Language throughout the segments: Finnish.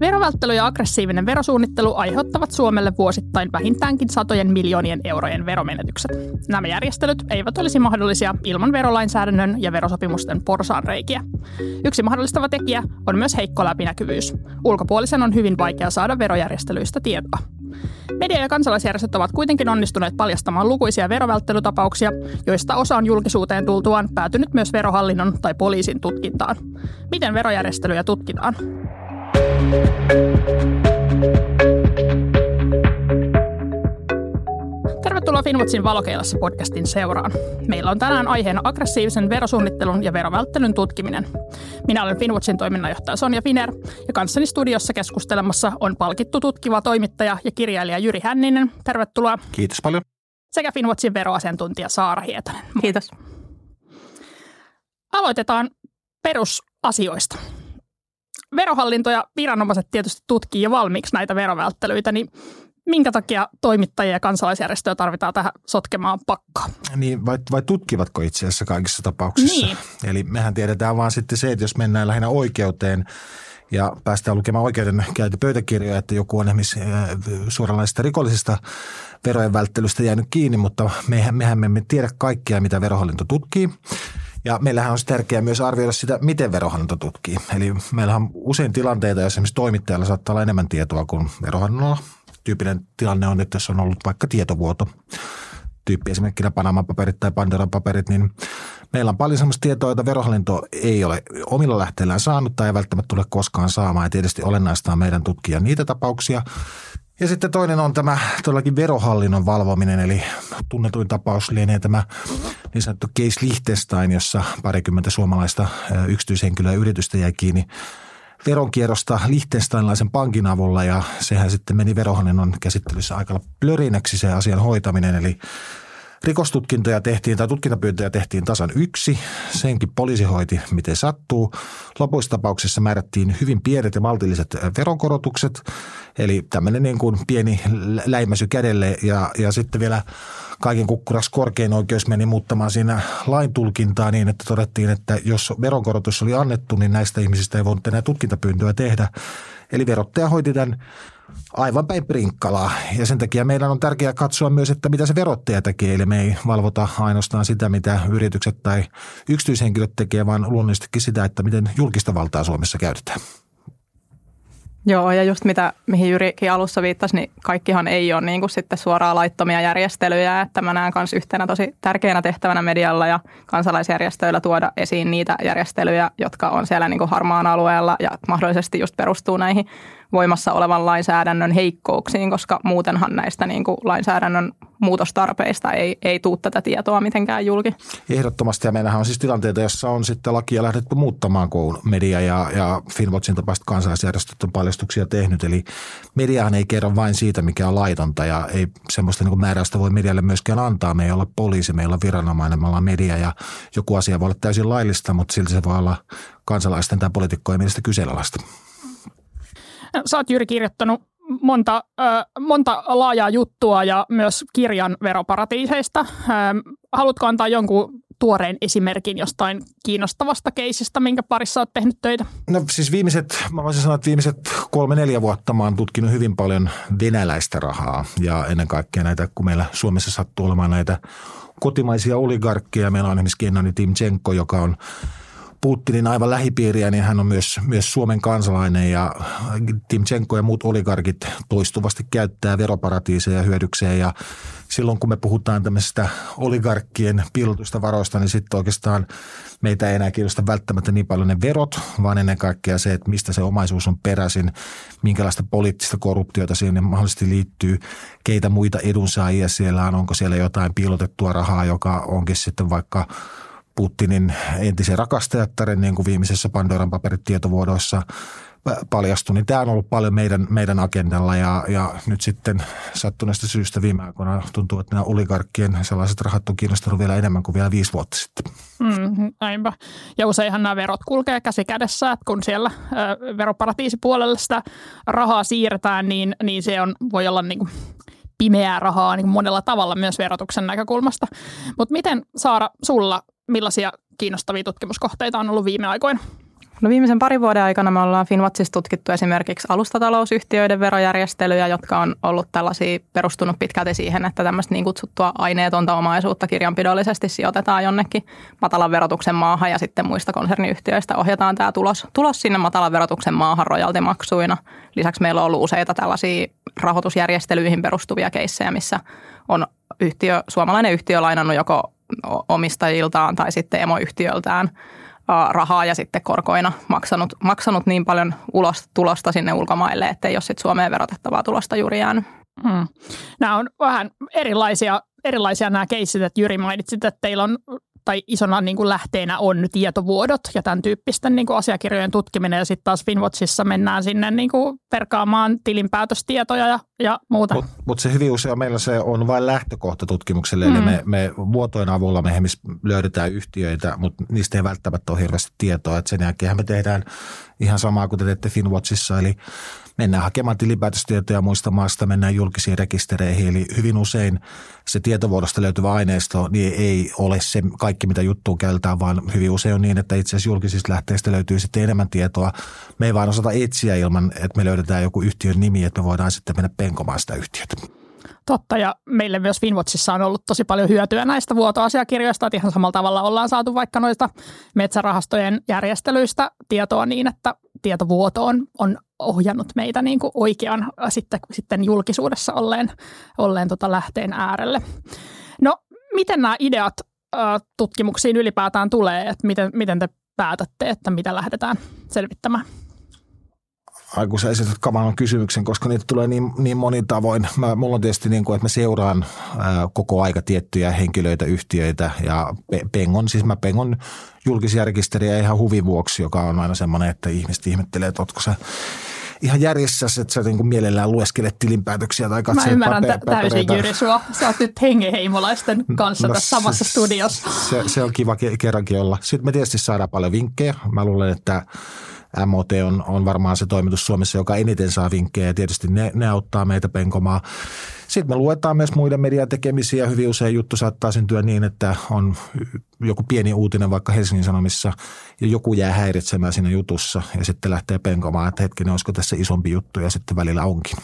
Verovälttely ja aggressiivinen verosuunnittelu aiheuttavat Suomelle vuosittain vähintäänkin satojen miljoonien eurojen veromenetykset. Nämä järjestelyt eivät olisi mahdollisia ilman verolainsäädännön ja verosopimusten porsaanreikiä. Yksi mahdollistava tekijä on myös heikko läpinäkyvyys. Ulkopuolisen on hyvin vaikea saada verojärjestelyistä tietoa. Media- ja kansalaisjärjestöt ovat kuitenkin onnistuneet paljastamaan lukuisia verovälttelytapauksia, joista osa on julkisuuteen tultuaan päätynyt myös verohallinnon tai poliisin tutkintaan. Miten verojärjestelyjä tutkitaan? Tervetuloa Finwatchin Valokeilassa podcastin seuraan. Meillä on tänään aiheena aggressiivisen verosuunnittelun ja verovälttelyn tutkiminen. Minä olen Finwatchin toiminnanjohtaja Sonja Finer ja kanssani studiossa keskustelemassa on palkittu tutkiva toimittaja ja kirjailija Jyri Hänninen. Tervetuloa. Kiitos paljon. Sekä Finwatchin veroasiantuntija Saara Hietanen. Kiitos. Aloitetaan perusasioista verohallinto ja viranomaiset tietysti tutkii jo valmiiksi näitä verovälttelyitä, niin minkä takia toimittajia ja kansalaisjärjestöjä tarvitaan tähän sotkemaan pakkaa? Niin, vai, vai tutkivatko itse asiassa kaikissa tapauksissa? Niin. Eli mehän tiedetään vaan sitten se, että jos mennään lähinnä oikeuteen ja päästään lukemaan oikeuden pöytäkirjoja, että joku on esimerkiksi suoranaisesta rikollisesta verojen välttelystä jäänyt kiinni, mutta mehän, mehän me emme tiedä kaikkia, mitä verohallinto tutkii. Ja meillähän on tärkeää myös arvioida sitä, miten verohallinto tutkii. Eli meillä on usein tilanteita, joissa esimerkiksi toimittajalla saattaa olla enemmän tietoa kuin verohallinnolla. Tyypillinen tilanne on, että jos on ollut vaikka tietovuoto, tyyppi esimerkkinä Panama-paperit tai Pandora-paperit, niin meillä on paljon sellaista tietoa, jota verohallinto ei ole omilla lähteillään saanut tai ei välttämättä tule koskaan saamaan. Ja tietysti olennaista on meidän tutkia niitä tapauksia, ja sitten toinen on tämä todellakin verohallinnon valvominen, eli tunnetuin tapaus lienee tämä niin sanottu case Liechtenstein, jossa parikymmentä suomalaista yksityishenkilöä ja yritystä jäi kiinni veronkierrosta Liechtensteinlaisen pankin avulla ja sehän sitten meni verohallinnon käsittelyssä aika plörinäksi se asian hoitaminen, eli Rikostutkintoja tehtiin tai tutkintapyyntöjä tehtiin tasan yksi. Senkin poliisi hoiti miten sattuu. Lopuissa tapauksessa määrättiin hyvin pienet ja maltilliset veronkorotukset. Eli tämmöinen niin kuin pieni läimäsy kädelle ja, ja sitten vielä kaiken kukkuraksi korkein oikeus meni muuttamaan siinä lain tulkintaa niin, että todettiin, että jos veronkorotus oli annettu, niin näistä ihmisistä ei voinut enää tutkintapyyntöä tehdä. Eli verottaja hoiti tämän aivan päin prinkkalaa. Ja sen takia meidän on tärkeää katsoa myös, että mitä se verottaja tekee. Eli me ei valvota ainoastaan sitä, mitä yritykset tai yksityishenkilöt tekee, vaan luonnollisestikin sitä, että miten julkista valtaa Suomessa käytetään. Joo, ja just mitä, mihin Jyrikin alussa viittasi, niin kaikkihan ei ole niin kuin sitten suoraan laittomia järjestelyjä. Että mä näen myös yhtenä tosi tärkeänä tehtävänä medialla ja kansalaisjärjestöillä tuoda esiin niitä järjestelyjä, jotka on siellä niin kuin harmaan alueella ja mahdollisesti just perustuu näihin voimassa olevan lainsäädännön heikkouksiin, koska muutenhan näistä niin kuin lainsäädännön muutostarpeista ei, ei tule tätä tietoa mitenkään julki. Ehdottomasti ja meillähän on siis tilanteita, jossa on sitten lakia lähdetty muuttamaan, kun media ja, ja Finwatchin tapaiset kansalaisjärjestöt on paljastuksia tehnyt. Eli mediahan ei kerro vain siitä, mikä on laitonta ja ei semmoista niin määräystä voi medialle myöskään antaa. Me ei olla poliisi, me ei olla viranomainen, me ollaan media ja joku asia voi olla täysin laillista, mutta silti se voi olla kansalaisten tai poliitikkojen mielestä kyseenalaista. Sä oot Jyri kirjoittanut monta, äh, monta laajaa juttua ja myös kirjan veroparatiiseista. Äh, haluatko antaa jonkun tuoreen esimerkin jostain kiinnostavasta keisistä, minkä parissa olet tehnyt töitä? No siis viimeiset, mä voisin sanoa, että viimeiset kolme-neljä vuotta mä oon tutkinut hyvin paljon venäläistä rahaa ja ennen kaikkea näitä, kun meillä Suomessa sattuu olemaan näitä kotimaisia oligarkkeja. Meillä on esimerkiksi Gennady Timchenko, joka on Putinin aivan lähipiiriä, niin hän on myös, myös Suomen kansalainen ja Timchenko ja muut oligarkit toistuvasti käyttää veroparatiiseja hyödykseen. Ja silloin kun me puhutaan tämmöisestä oligarkkien piilotusta varoista, niin sitten oikeastaan meitä ei enää kiinnosta välttämättä niin paljon ne verot, vaan ennen kaikkea se, että mistä se omaisuus on peräisin, minkälaista poliittista korruptiota siihen mahdollisesti liittyy, keitä muita edunsaajia siellä on, onko siellä jotain piilotettua rahaa, joka onkin sitten vaikka – Putinin entisen rakastajattaren, niin kuin viimeisessä Pandoran paperit tietovuodoissa paljastui, niin tämä on ollut paljon meidän, meidän agendalla ja, ja nyt sitten sattuneesta syystä viime aikoina tuntuu, että nämä oligarkkien sellaiset rahat on kiinnostanut vielä enemmän kuin vielä viisi vuotta sitten. Mm, näinpä. Ja useinhan nämä verot kulkee käsi kädessä, että kun siellä ö, veroparatiisipuolelle sitä rahaa siirretään, niin, niin se on, voi olla niin kuin pimeää rahaa niin monella tavalla myös verotuksen näkökulmasta. Mutta miten Saara, sulla millaisia kiinnostavia tutkimuskohteita on ollut viime aikoina? No viimeisen parin vuoden aikana me ollaan Finwatchissa tutkittu esimerkiksi alustatalousyhtiöiden verojärjestelyjä, jotka on ollut tällaisia perustunut pitkälti siihen, että tämmöistä niin kutsuttua aineetonta omaisuutta kirjanpidollisesti sijoitetaan jonnekin matalan verotuksen maahan ja sitten muista konserniyhtiöistä ohjataan tämä tulos, tulos sinne matalan verotuksen maahan rojaltimaksuina. Lisäksi meillä on ollut useita tällaisia rahoitusjärjestelyihin perustuvia keissejä, missä on yhtiö, suomalainen yhtiö lainannut joko omistajiltaan tai sitten emoyhtiöltään – rahaa ja sitten korkoina maksanut, maksanut niin paljon ulos tulosta sinne ulkomaille, että ei ole sitten Suomeen verotettavaa tulosta juuri jäänyt. Hmm. Nämä on vähän erilaisia, erilaisia nämä keissit, että Jyri mainitsit, että teillä on tai isona niin kuin lähteenä on tietovuodot ja tämän tyyppisten niin kuin asiakirjojen tutkiminen. Ja sitten taas Finwatchissa mennään sinne niin kuin perkaamaan tilinpäätöstietoja ja, ja muuta. Mutta mut se hyvin usein meillä se on vain lähtökohta tutkimukselle. Mm. Eli me, me vuotojen avulla me löydetään yhtiöitä, mutta niistä ei välttämättä ole hirveästi tietoa. Et sen jälkeen me tehdään ihan samaa kuin te teette Finwatchissa. Eli mennään hakemaan tilinpäätöstietoja muista maista, mennään julkisiin rekistereihin. Eli hyvin usein se tietovuodosta löytyvä aineisto niin ei ole se kaikki, mitä juttuun käytetään, vaan hyvin usein on niin, että itse asiassa julkisista lähteistä löytyy sitten enemmän tietoa. Me ei vaan osata etsiä ilman, että me löydetään joku yhtiön nimi, että me voidaan sitten mennä penkomaan sitä yhtiötä. Totta, ja meille myös Finwatchissa on ollut tosi paljon hyötyä näistä vuotoasiakirjoista, että ihan samalla tavalla ollaan saatu vaikka noista metsärahastojen järjestelyistä tietoa niin, että tietovuoto on, ohjannut meitä niin kuin oikean äh, sitten, sitten julkisuudessa olleen, olleen tota lähteen äärelle. No, miten nämä ideat ä, tutkimuksiin ylipäätään tulee, että miten, miten te päätätte, että mitä lähdetään selvittämään? Ai kun sä esität kamalan kysymyksen, koska niitä tulee niin, niin monin tavoin. Mä, mulla on tietysti niin kuin, että mä seuraan ää, koko aika tiettyjä henkilöitä, yhtiöitä ja pengon, siis mä pengon julkisia rekisteriä ihan huvin vuoksi, joka on aina semmoinen, että ihmiset ihmettelee, että ootko sä ihan järjessä, että sä niin kuin mielellään lueskelet tilinpäätöksiä tai katselet Mä ymmärrän paper, täysin Jyri sua. Sä oot nyt hengeheimolaisten kanssa no, tässä samassa se, studiossa. Se, se on kiva kerrankin olla. Sitten me tietysti saadaan paljon vinkkejä. Mä luulen, että MOT on, on varmaan se toimitus Suomessa, joka eniten saa vinkkejä ja tietysti ne, ne auttaa meitä penkomaan. Sitten me luetaan myös muiden median tekemisiä. Hyvin usein juttu saattaa syntyä niin, että on joku pieni uutinen vaikka Helsingin Sanomissa ja joku jää häiritsemään siinä jutussa ja sitten lähtee penkomaan, että hetkinen, olisiko tässä isompi juttu ja sitten välillä onkin.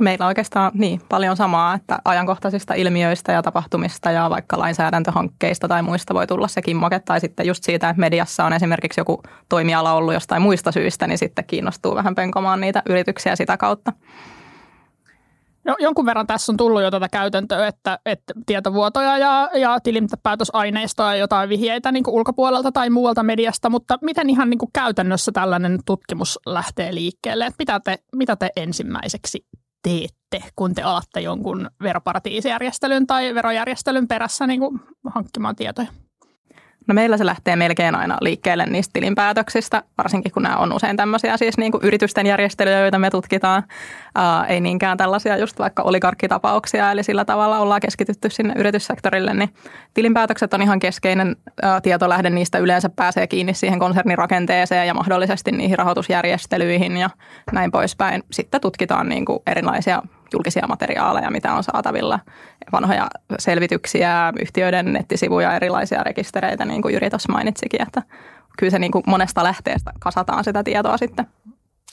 Meillä on oikeastaan niin paljon samaa, että ajankohtaisista ilmiöistä ja tapahtumista ja vaikka lainsäädäntöhankkeista tai muista voi tulla se kimmoke. Tai sitten just siitä, että mediassa on esimerkiksi joku toimiala ollut jostain muista syistä, niin sitten kiinnostuu vähän penkomaan niitä yrityksiä sitä kautta. No, jonkun verran tässä on tullut jo tätä käytäntöä, että, että tietovuotoja ja, ja tilinpäätösaineistoa ja jotain vihjeitä niin ulkopuolelta tai muualta mediasta, mutta miten ihan niin käytännössä tällainen tutkimus lähtee liikkeelle? mitä te, mitä te ensimmäiseksi teette, kun te alatte jonkun veroparatiisijärjestelyn tai verojärjestelyn perässä niin kuin hankkimaan tietoja? No meillä se lähtee melkein aina liikkeelle niistä tilinpäätöksistä, varsinkin kun nämä on usein tämmöisiä siis niin kuin yritysten järjestelyjä, joita me tutkitaan. Ää, ei niinkään tällaisia just vaikka oligarkkitapauksia, eli sillä tavalla ollaan keskitytty sinne yrityssektorille, niin tilinpäätökset on ihan keskeinen ää, tietolähde. Niistä yleensä pääsee kiinni siihen konsernirakenteeseen ja mahdollisesti niihin rahoitusjärjestelyihin ja näin poispäin. Sitten tutkitaan niin kuin erilaisia julkisia materiaaleja, mitä on saatavilla, vanhoja selvityksiä, yhtiöiden nettisivuja, erilaisia rekistereitä, niin kuin Jyri tuossa mainitsikin, että kyllä se niin kuin monesta lähteestä kasataan sitä tietoa sitten.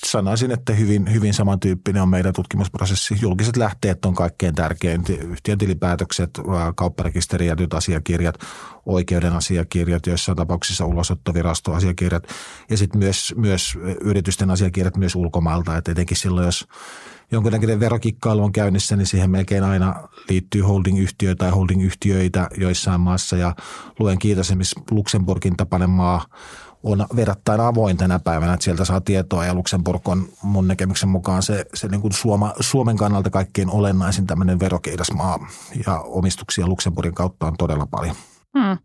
Sanoisin, että hyvin, hyvin samantyyppinen on meidän tutkimusprosessi. Julkiset lähteet on kaikkein tärkein. Yhtiön tilipäätökset, kaupparekisterijätyt asiakirjat, oikeuden asiakirjat, joissain tapauksissa ulosottovirastoasiakirjat ja sitten myös, myös yritysten asiakirjat myös ulkomailta. Et etenkin silloin, jos jonkinnäköinen verokikkailu on käynnissä, niin siihen melkein aina liittyy holding-yhtiö tai holding-yhtiöitä joissain maassa. Ja luen kiitos esimerkiksi Luxemburgin tapainen maa on verrattain avoin tänä päivänä, että sieltä saa tietoa ja Luxemburg on mun näkemyksen mukaan se, se niin kuin Suoma, Suomen kannalta kaikkein olennaisin tämmöinen verokeidasmaa ja omistuksia Luxemburgin kautta on todella paljon. Hmm.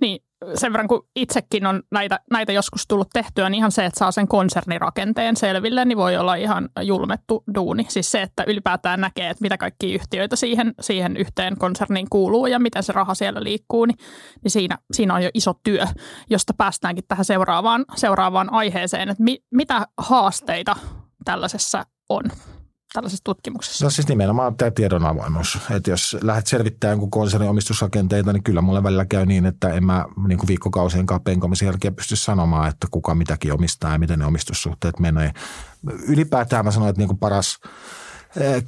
Niin, sen verran kun itsekin on näitä, näitä joskus tullut tehtyä, niin ihan se, että saa sen konsernirakenteen selville, niin voi olla ihan julmettu duuni. Siis se, että ylipäätään näkee, että mitä kaikki yhtiöitä siihen, siihen yhteen konserniin kuuluu ja miten se raha siellä liikkuu, niin, niin siinä, siinä on jo iso työ, josta päästäänkin tähän seuraavaan, seuraavaan aiheeseen, että mi, mitä haasteita tällaisessa on tällaisessa tutkimuksessa? No siis nimenomaan tämä tiedon avoimuus. Että jos lähdet selvittämään jonkun konsernin omistusrakenteita, niin kyllä mulle välillä käy niin, että en mä niin kuin viikkokausien penkomisen jälkeen pysty sanomaan, että kuka mitäkin omistaa ja miten ne omistussuhteet menee. Ylipäätään mä sanoin, että niin kuin paras –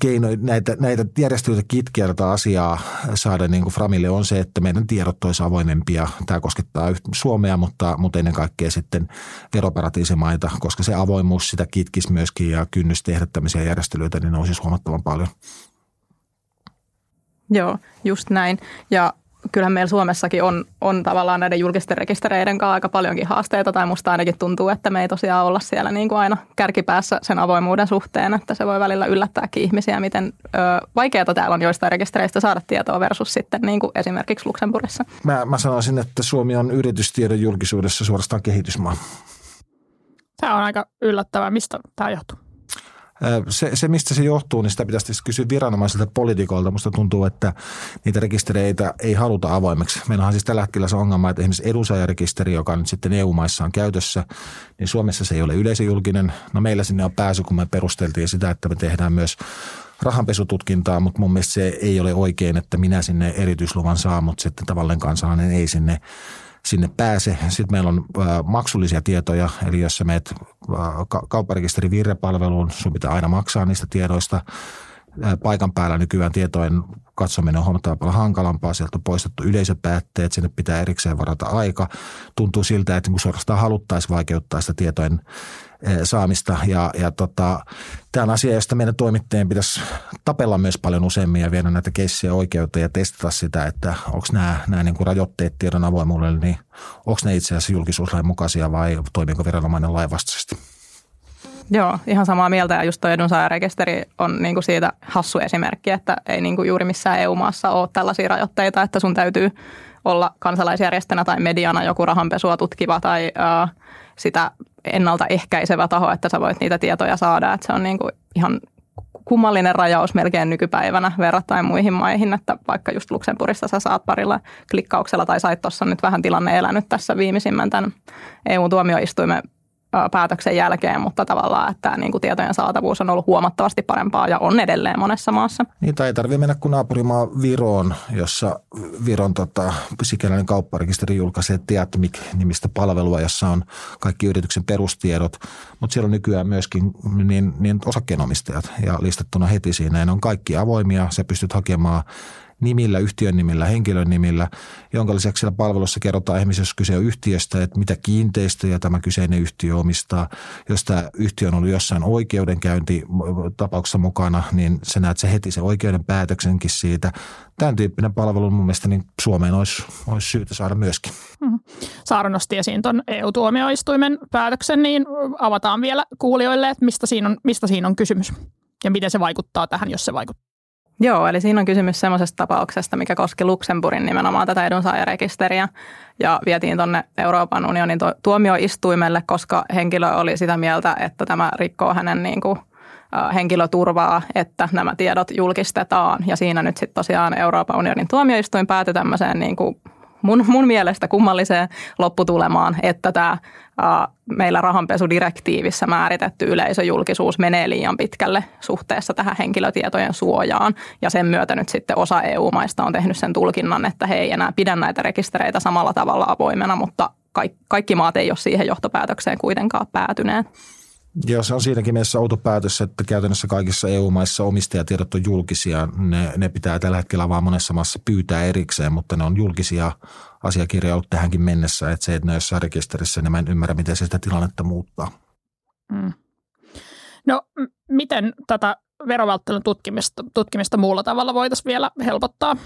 keino näitä, näitä järjestelyitä kitkeä tätä asiaa saada niin kuin Framille on se, että meidän tiedot olisi avoimempia. Tämä koskettaa Suomea, mutta, mutta ennen kaikkea sitten veroparatiisimaita, koska se avoimuus sitä kitkisi myöskin ja kynnys tehdä tämmöisiä järjestelyitä, niin nousisi huomattavan paljon. Joo, just näin. Ja kyllähän meillä Suomessakin on, on tavallaan näiden julkisten rekistereiden kanssa aika paljonkin haasteita, tai musta ainakin tuntuu, että me ei tosiaan olla siellä niin kuin aina kärkipäässä sen avoimuuden suhteen, että se voi välillä yllättääkin ihmisiä, miten ö, vaikeaa täällä on joistain rekistereistä saada tietoa versus sitten niin kuin esimerkiksi Luxemburgissa. Mä, mä sanoisin, että Suomi on yritystiedon julkisuudessa suorastaan kehitysmaa. Tämä on aika yllättävää. Mistä tämä johtuu? Se, se, mistä se johtuu, niin sitä pitäisi kysyä viranomaisilta poliitikoilta. Musta tuntuu, että niitä rekistereitä ei haluta avoimeksi. Meillä on siis tällä hetkellä se ongelma, että esimerkiksi edunsaajarekisteri, joka nyt sitten EU-maissa on käytössä, niin Suomessa se ei ole yleisöjulkinen. No meillä sinne on pääsy, kun me perusteltiin sitä, että me tehdään myös rahanpesututkintaa, mutta mun mielestä se ei ole oikein, että minä sinne erityisluvan saan, mutta sitten tavallinen kansalainen ei sinne sinne pääse. Sitten meillä on maksullisia tietoja, eli jos sä meet kaupparekisterin virrepalveluun, sun pitää aina maksaa niistä tiedoista. Paikan päällä nykyään tietojen katsominen on huomattavasti paljon hankalampaa. Sieltä on poistettu yleisöpäätteet, sinne pitää erikseen varata aika. Tuntuu siltä, että niin suorastaan haluttaisiin vaikeuttaa sitä tietojen saamista. Ja, ja tota, tämä on asia, josta meidän toimittajien pitäisi tapella myös paljon useammin ja viedä näitä keissiä oikeuteen ja testata sitä, että onko nämä, nämä niin kuin rajoitteet tiedon avoimuudelle, niin onko ne itse asiassa julkisuuslain mukaisia vai toimiiko viranomainen lainvastaisesti. Joo, ihan samaa mieltä. Ja just tuo edunsaajarekisteri on niin kuin siitä hassu esimerkki, että ei niin kuin juuri missään EU-maassa ole tällaisia rajoitteita, että sun täytyy olla kansalaisjärjestönä tai mediana joku rahanpesua tutkiva tai äh, sitä ennaltaehkäisevä taho, että sä voit niitä tietoja saada. Että se on niin kuin ihan kummallinen rajaus melkein nykypäivänä verrattain muihin maihin, että vaikka just Luxemburgissa sä saat parilla klikkauksella tai sait tuossa nyt vähän tilanne elänyt tässä viimeisimmän tämän EU-tuomioistuimen päätöksen jälkeen, mutta tavallaan, että niin kuin tietojen saatavuus on ollut huomattavasti parempaa ja on edelleen monessa maassa. Tai ei tarvitse mennä kuin naapurimaa Viroon, jossa Viron tota, sikäläinen kaupparekisteri julkaisee Teatmik-nimistä palvelua, jossa on kaikki yrityksen perustiedot, mutta siellä on nykyään myöskin niin, niin osakkeenomistajat ja listattuna heti siinä. Ne on kaikki avoimia, sä pystyt hakemaan nimillä, yhtiön nimillä, henkilön nimillä, jonka lisäksi siellä palvelussa kerrotaan ihmisiä, jos kyse on yhtiöstä, että mitä kiinteistöjä tämä kyseinen yhtiö omistaa. Jos tämä yhtiö on ollut jossain oikeudenkäynti tapauksessa mukana, niin sä näet se heti se oikeuden päätöksenkin siitä. Tämän tyyppinen palvelu mun mielestä niin Suomeen olisi, olisi syytä saada myöskin. Mm-hmm. Saara nosti esiin tuon EU-tuomioistuimen päätöksen, niin avataan vielä kuulijoille, että mistä siinä on, mistä siinä on kysymys ja miten se vaikuttaa tähän, jos se vaikuttaa. Joo, eli siinä on kysymys semmoisesta tapauksesta, mikä koski Luxemburgin nimenomaan tätä edunsaajarekisteriä ja vietiin tuonne Euroopan unionin tuomioistuimelle, koska henkilö oli sitä mieltä, että tämä rikkoo hänen niin kuin, henkilöturvaa, että nämä tiedot julkistetaan. Ja siinä nyt sitten tosiaan Euroopan unionin tuomioistuin päätyi tämmöiseen niin kuin mun, mun mielestä kummalliseen lopputulemaan, että tämä meillä rahanpesudirektiivissä määritetty yleisöjulkisuus menee liian pitkälle suhteessa tähän henkilötietojen suojaan. Ja sen myötä nyt sitten osa EU-maista on tehnyt sen tulkinnan, että he ei enää pidä näitä rekistereitä samalla tavalla avoimena, mutta kaikki maat ei ole siihen johtopäätökseen kuitenkaan päätyneet. Joo, se on siinäkin mielessä outo päätös, että käytännössä kaikissa EU-maissa omistajatiedot on julkisia. Ne, ne pitää tällä hetkellä vaan monessa maassa pyytää erikseen, mutta ne on julkisia asiakirjoja ollut tähänkin mennessä. Että se, että ne jossain rekisterissä, niin mä en ymmärrä, miten se sitä tilannetta muuttaa. Mm. No m- miten tätä verovälttelyn tutkimista, tutkimista muulla tavalla voitaisiin vielä helpottaa?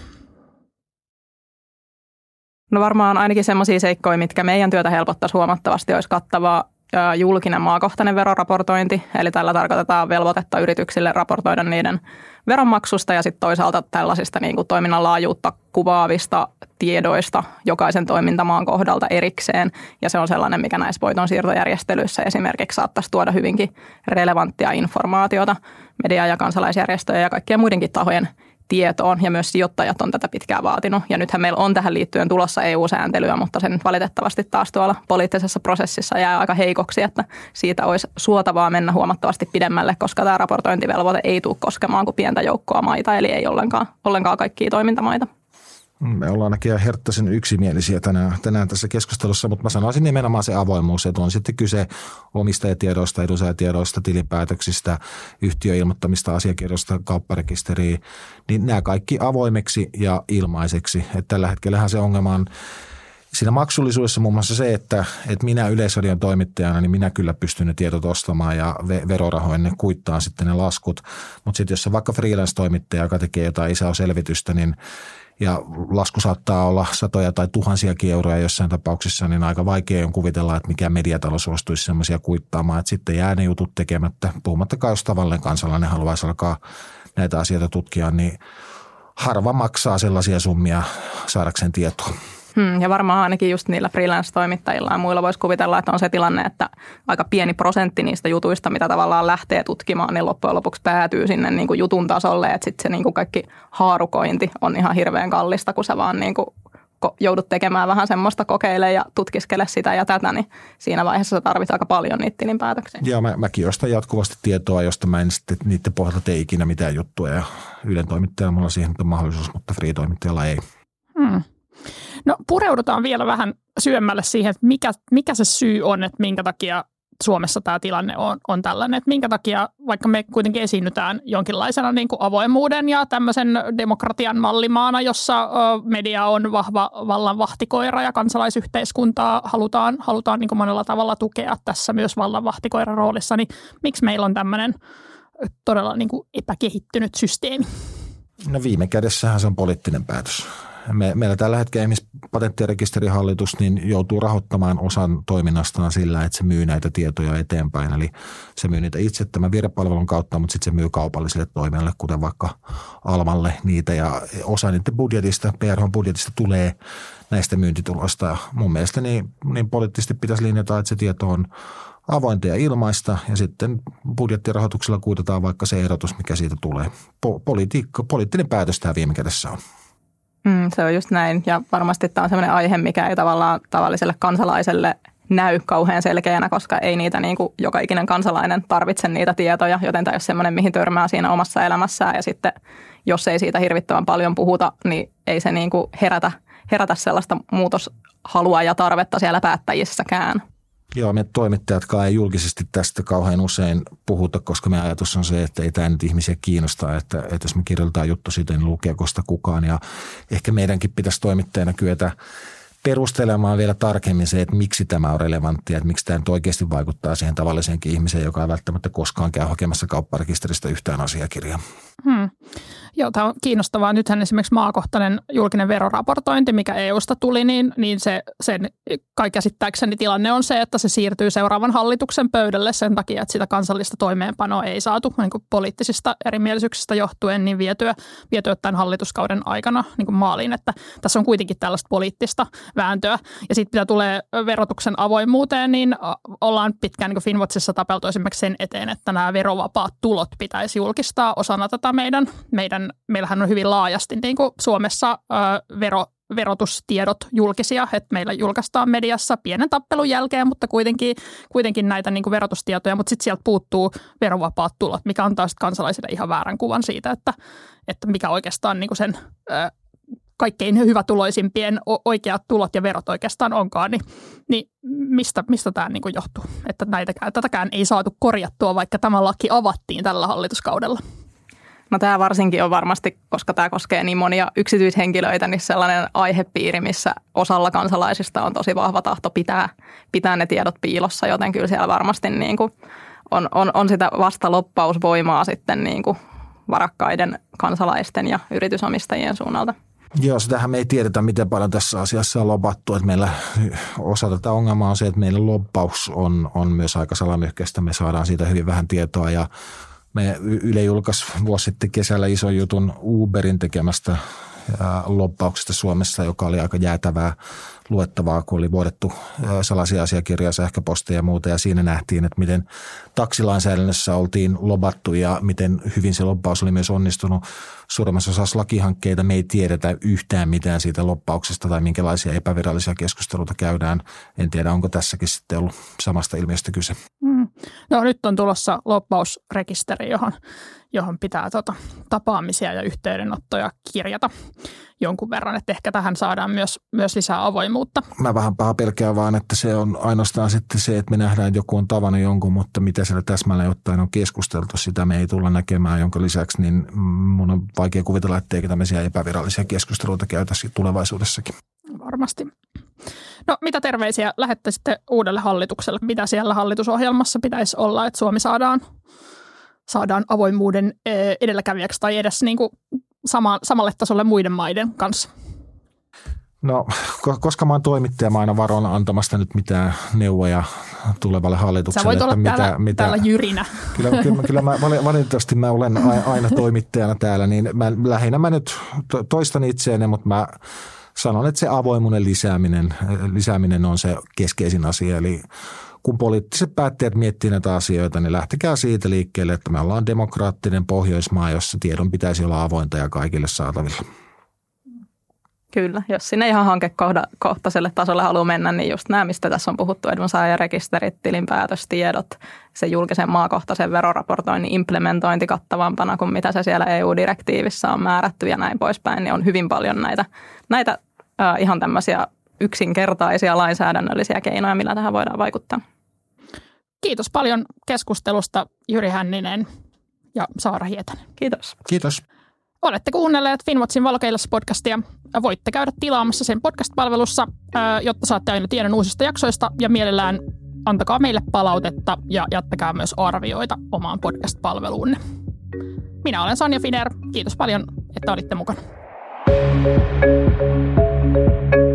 No varmaan ainakin sellaisia seikkoja, mitkä meidän työtä helpottaisi huomattavasti, olisi kattavaa julkinen maakohtainen veroraportointi, eli tällä tarkoitetaan velvoitetta yrityksille raportoida niiden veronmaksusta ja sitten toisaalta tällaisista niin kuin toiminnan laajuutta kuvaavista tiedoista jokaisen toimintamaan kohdalta erikseen. Ja se on sellainen, mikä näissä voitonsiirtojärjestelyissä esimerkiksi saattaisi tuoda hyvinkin relevanttia informaatiota media- ja kansalaisjärjestöjen ja kaikkien muidenkin tahojen tietoon ja myös sijoittajat on tätä pitkään vaatinut. Ja nythän meillä on tähän liittyen tulossa EU-sääntelyä, mutta se nyt valitettavasti taas tuolla poliittisessa prosessissa jää aika heikoksi, että siitä olisi suotavaa mennä huomattavasti pidemmälle, koska tämä raportointivelvoite ei tule koskemaan kuin pientä joukkoa maita, eli ei ollenkaan, ollenkaan kaikkia toimintamaita. Me ollaan ainakin herttäisen yksimielisiä tänään, tänään tässä keskustelussa, mutta mä sanoisin nimenomaan se avoimuus, että on sitten kyse omistajatiedoista, edunsaajatiedoista, tilinpäätöksistä, yhtiöilmoittamista, asiakirjoista, kaupparekisteriä, niin nämä kaikki avoimeksi ja ilmaiseksi. Että tällä hetkellähän se ongelma on Siinä maksullisuudessa muun muassa se, että, että minä yleisradion toimittajana, niin minä kyllä pystyn ne tiedot ostamaan ja verorahoin ne kuittaa sitten ne laskut. Mutta sitten jos se vaikka freelance-toimittaja, joka tekee jotain isoa selvitystä, niin ja lasku saattaa olla satoja tai tuhansiakin euroja jossain tapauksessa, niin aika vaikea on kuvitella, että mikä mediatalo suostuisi semmoisia kuittaamaan, että sitten jää ne jutut tekemättä. Puhumattakaan, jos tavallinen kansalainen haluaisi alkaa näitä asioita tutkia, niin harva maksaa sellaisia summia saadakseen tietoa. Hmm, ja varmaan ainakin just niillä freelance-toimittajilla ja muilla voisi kuvitella, että on se tilanne, että aika pieni prosentti niistä jutuista, mitä tavallaan lähtee tutkimaan, niin loppujen lopuksi päätyy sinne niin kuin jutun tasolle, että sitten se niin kuin kaikki haarukointi on ihan hirveän kallista, kun sä vaan niin kuin joudut tekemään vähän semmoista kokeile ja tutkiskele sitä ja tätä, niin siinä vaiheessa sä tarvitset aika paljon niitä tilinpäätöksiä. Joo, mä, mäkin ostan jatkuvasti tietoa, josta mä en sitten niiden pohjalta tee ikinä mitään juttuja ja Ylen toimittajalla mulla siihen on mahdollisuus, mutta free-toimittajalla ei. Hmm. No pureudutaan vielä vähän syömmälle siihen, että mikä, mikä se syy on, että minkä takia Suomessa tämä tilanne on, on tällainen, että minkä takia, vaikka me kuitenkin esiinnytään jonkinlaisena niin kuin avoimuuden ja tämmöisen demokratian mallimaana, jossa media on vahva vallan vahtikoira ja kansalaisyhteiskuntaa halutaan, halutaan niin kuin monella tavalla tukea tässä myös vallan vahtikoiran roolissa, niin miksi meillä on tämmöinen todella niin kuin epäkehittynyt systeemi? No viime kädessähän se on poliittinen päätös. Me, meillä tällä hetkellä esimerkiksi patenttirekisterihallitus niin joutuu rahoittamaan osan toiminnastaan sillä, että se myy näitä tietoja eteenpäin. Eli se myy niitä itse tämän virepalvelun kautta, mutta sitten se myy kaupallisille toimijoille, kuten vaikka Almalle niitä. Ja osa niiden budjetista, PRH-budjetista tulee näistä myyntituloista. Ja mun mielestä niin, niin poliittisesti pitäisi linjata, että se tieto on avointa ja ilmaista ja sitten budjettirahoituksella kuitataan vaikka se erotus, mikä siitä tulee. Po- politiikka, poliittinen päätös tämä viime kädessä on. Mm, se on just näin ja varmasti tämä on sellainen aihe, mikä ei tavallaan tavalliselle kansalaiselle näy kauhean selkeänä, koska ei niitä niin kuin joka ikinen kansalainen tarvitse niitä tietoja, joten tämä on semmoinen, mihin törmää siinä omassa elämässään ja sitten jos ei siitä hirvittävän paljon puhuta, niin ei se niin kuin herätä, herätä sellaista muutoshalua ja tarvetta siellä päättäjissäkään. Joo, me toimittajatkaan ei julkisesti tästä kauhean usein puhuta, koska meidän ajatus on se, että ei tämä nyt ihmisiä kiinnostaa, että, että jos me kirjoitetaan juttu siitä, niin lukeeko sitä kukaan. Ja ehkä meidänkin pitäisi toimittajana kyetä perustelemaan vielä tarkemmin se, että miksi tämä on relevanttia, että miksi tämä nyt oikeasti vaikuttaa siihen tavalliseenkin ihmiseen, joka ei välttämättä koskaan käy hakemassa kaupparekisteristä yhtään asiakirjaa. Hmm. Joo, tämä on kiinnostavaa. Nythän esimerkiksi maakohtainen julkinen veroraportointi, mikä EUsta tuli, niin, niin se, sen kai käsittääkseni tilanne on se, että se siirtyy seuraavan hallituksen pöydälle sen takia, että sitä kansallista toimeenpanoa ei saatu niin kuin poliittisista erimielisyyksistä johtuen niin vietyä, vietyä tämän hallituskauden aikana niin kuin maaliin. Että tässä on kuitenkin tällaista poliittista vääntöä. Ja sitten mitä tulee verotuksen avoimuuteen, niin ollaan pitkään niin Finwatchissa tapeltu esimerkiksi sen eteen, että nämä verovapaat tulot pitäisi julkistaa osana tätä meidän, meidän meillähän on hyvin laajasti niin kuin Suomessa ö, vero, verotustiedot julkisia, että meillä julkaistaan mediassa pienen tappelun jälkeen, mutta kuitenkin, kuitenkin näitä niin kuin verotustietoja, mutta sitten sieltä puuttuu verovapaat tulot, mikä antaa sitten kansalaisille ihan väärän kuvan siitä, että, että mikä oikeastaan niin kuin sen ö, kaikkein hyvätuloisimpien oikeat tulot ja verot oikeastaan onkaan, niin, niin mistä, mistä tämä niin johtuu? Että näitäkään, tätäkään ei saatu korjattua, vaikka tämä laki avattiin tällä hallituskaudella. No tämä varsinkin on varmasti, koska tämä koskee niin monia yksityishenkilöitä, niin sellainen aihepiiri, missä osalla kansalaisista on tosi vahva tahto pitää, pitää ne tiedot piilossa, joten kyllä siellä varmasti niin kuin on, on, on sitä vastaloppausvoimaa sitten niin kuin varakkaiden kansalaisten ja yritysomistajien suunnalta. Joo, sitähän me ei tiedetä, miten paljon tässä asiassa on lopattu. Että meillä osa tätä ongelmaa on se, että meillä loppaus on, on myös aika salamyhkäistä. Me saadaan siitä hyvin vähän tietoa ja me Yle julkaisi vuosi sitten kesällä ison jutun Uberin tekemästä loppauksesta Suomessa, joka oli aika jäätävää luettavaa, kun oli vuodettu salaisia asiakirjoja, sähköposteja ja muuta. Ja siinä nähtiin, että miten taksilainsäädännössä oltiin lobattu ja miten hyvin se loppaus oli myös onnistunut. Suurimmassa osassa lakihankkeita me ei tiedetä yhtään mitään siitä loppauksesta tai minkälaisia epävirallisia keskusteluita käydään. En tiedä, onko tässäkin sitten ollut samasta ilmiöstä kyse. Mm. No nyt on tulossa loppausrekisteri, johon, johon pitää tota, tapaamisia ja yhteydenottoja kirjata jonkun verran, että ehkä tähän saadaan myös, myös lisää avoimuutta. Mä vähän paha pelkää vaan, että se on ainoastaan sitten se, että me nähdään, että joku on tavannut jonkun, mutta mitä siellä täsmälleen ottaen on keskusteltu, sitä me ei tulla näkemään, jonka lisäksi niin mun on vaikea kuvitella, etteikö tämmöisiä epävirallisia keskusteluita käytäisi tulevaisuudessakin. Varmasti. No mitä terveisiä lähettäisitte uudelle hallitukselle? Mitä siellä hallitusohjelmassa pitäisi olla, että Suomi saadaan, saadaan avoimuuden edelläkävijäksi tai edes niin kuin sama, samalle tasolle muiden maiden kanssa? No, koska mä oon toimittaja, mä aina varon antamasta nyt mitään neuvoja tulevalle hallitukselle. Sä voit olla mitä, täällä, mitä, täällä jyrinä. Kyllä, kyllä, kyllä mä, valitettavasti mä olen aina toimittajana täällä, niin mä, lähinnä mä nyt toistan itseäni, mutta mä sanon, että se avoimuuden lisääminen, lisääminen on se keskeisin asia. Eli kun poliittiset päättäjät miettii näitä asioita, niin lähtekää siitä liikkeelle, että me ollaan demokraattinen Pohjoismaa, jossa tiedon pitäisi olla avointa ja kaikille saatavilla. Kyllä, jos sinne ihan hankekohtaiselle tasolle haluaa mennä, niin just nämä, mistä tässä on puhuttu, edunsaajarekisterit, tilinpäätöstiedot, se julkisen maakohtaisen veroraportoinnin implementointi kattavampana kuin mitä se siellä EU-direktiivissä on määrätty ja näin poispäin, niin on hyvin paljon näitä, näitä äh, ihan tämmöisiä yksinkertaisia lainsäädännöllisiä keinoja, millä tähän voidaan vaikuttaa. Kiitos paljon keskustelusta Jyri Hänninen ja Saara Hietanen. Kiitos. Kiitos. Olette kuunnelleet Finwatchin valokeilas-podcastia. Voitte käydä tilaamassa sen podcast-palvelussa, jotta saatte aina tiedon uusista jaksoista ja mielellään antakaa meille palautetta ja jättäkää myös arvioita omaan podcast-palveluunne. Minä olen Sanja Finer. Kiitos paljon, että olitte mukana. Thank you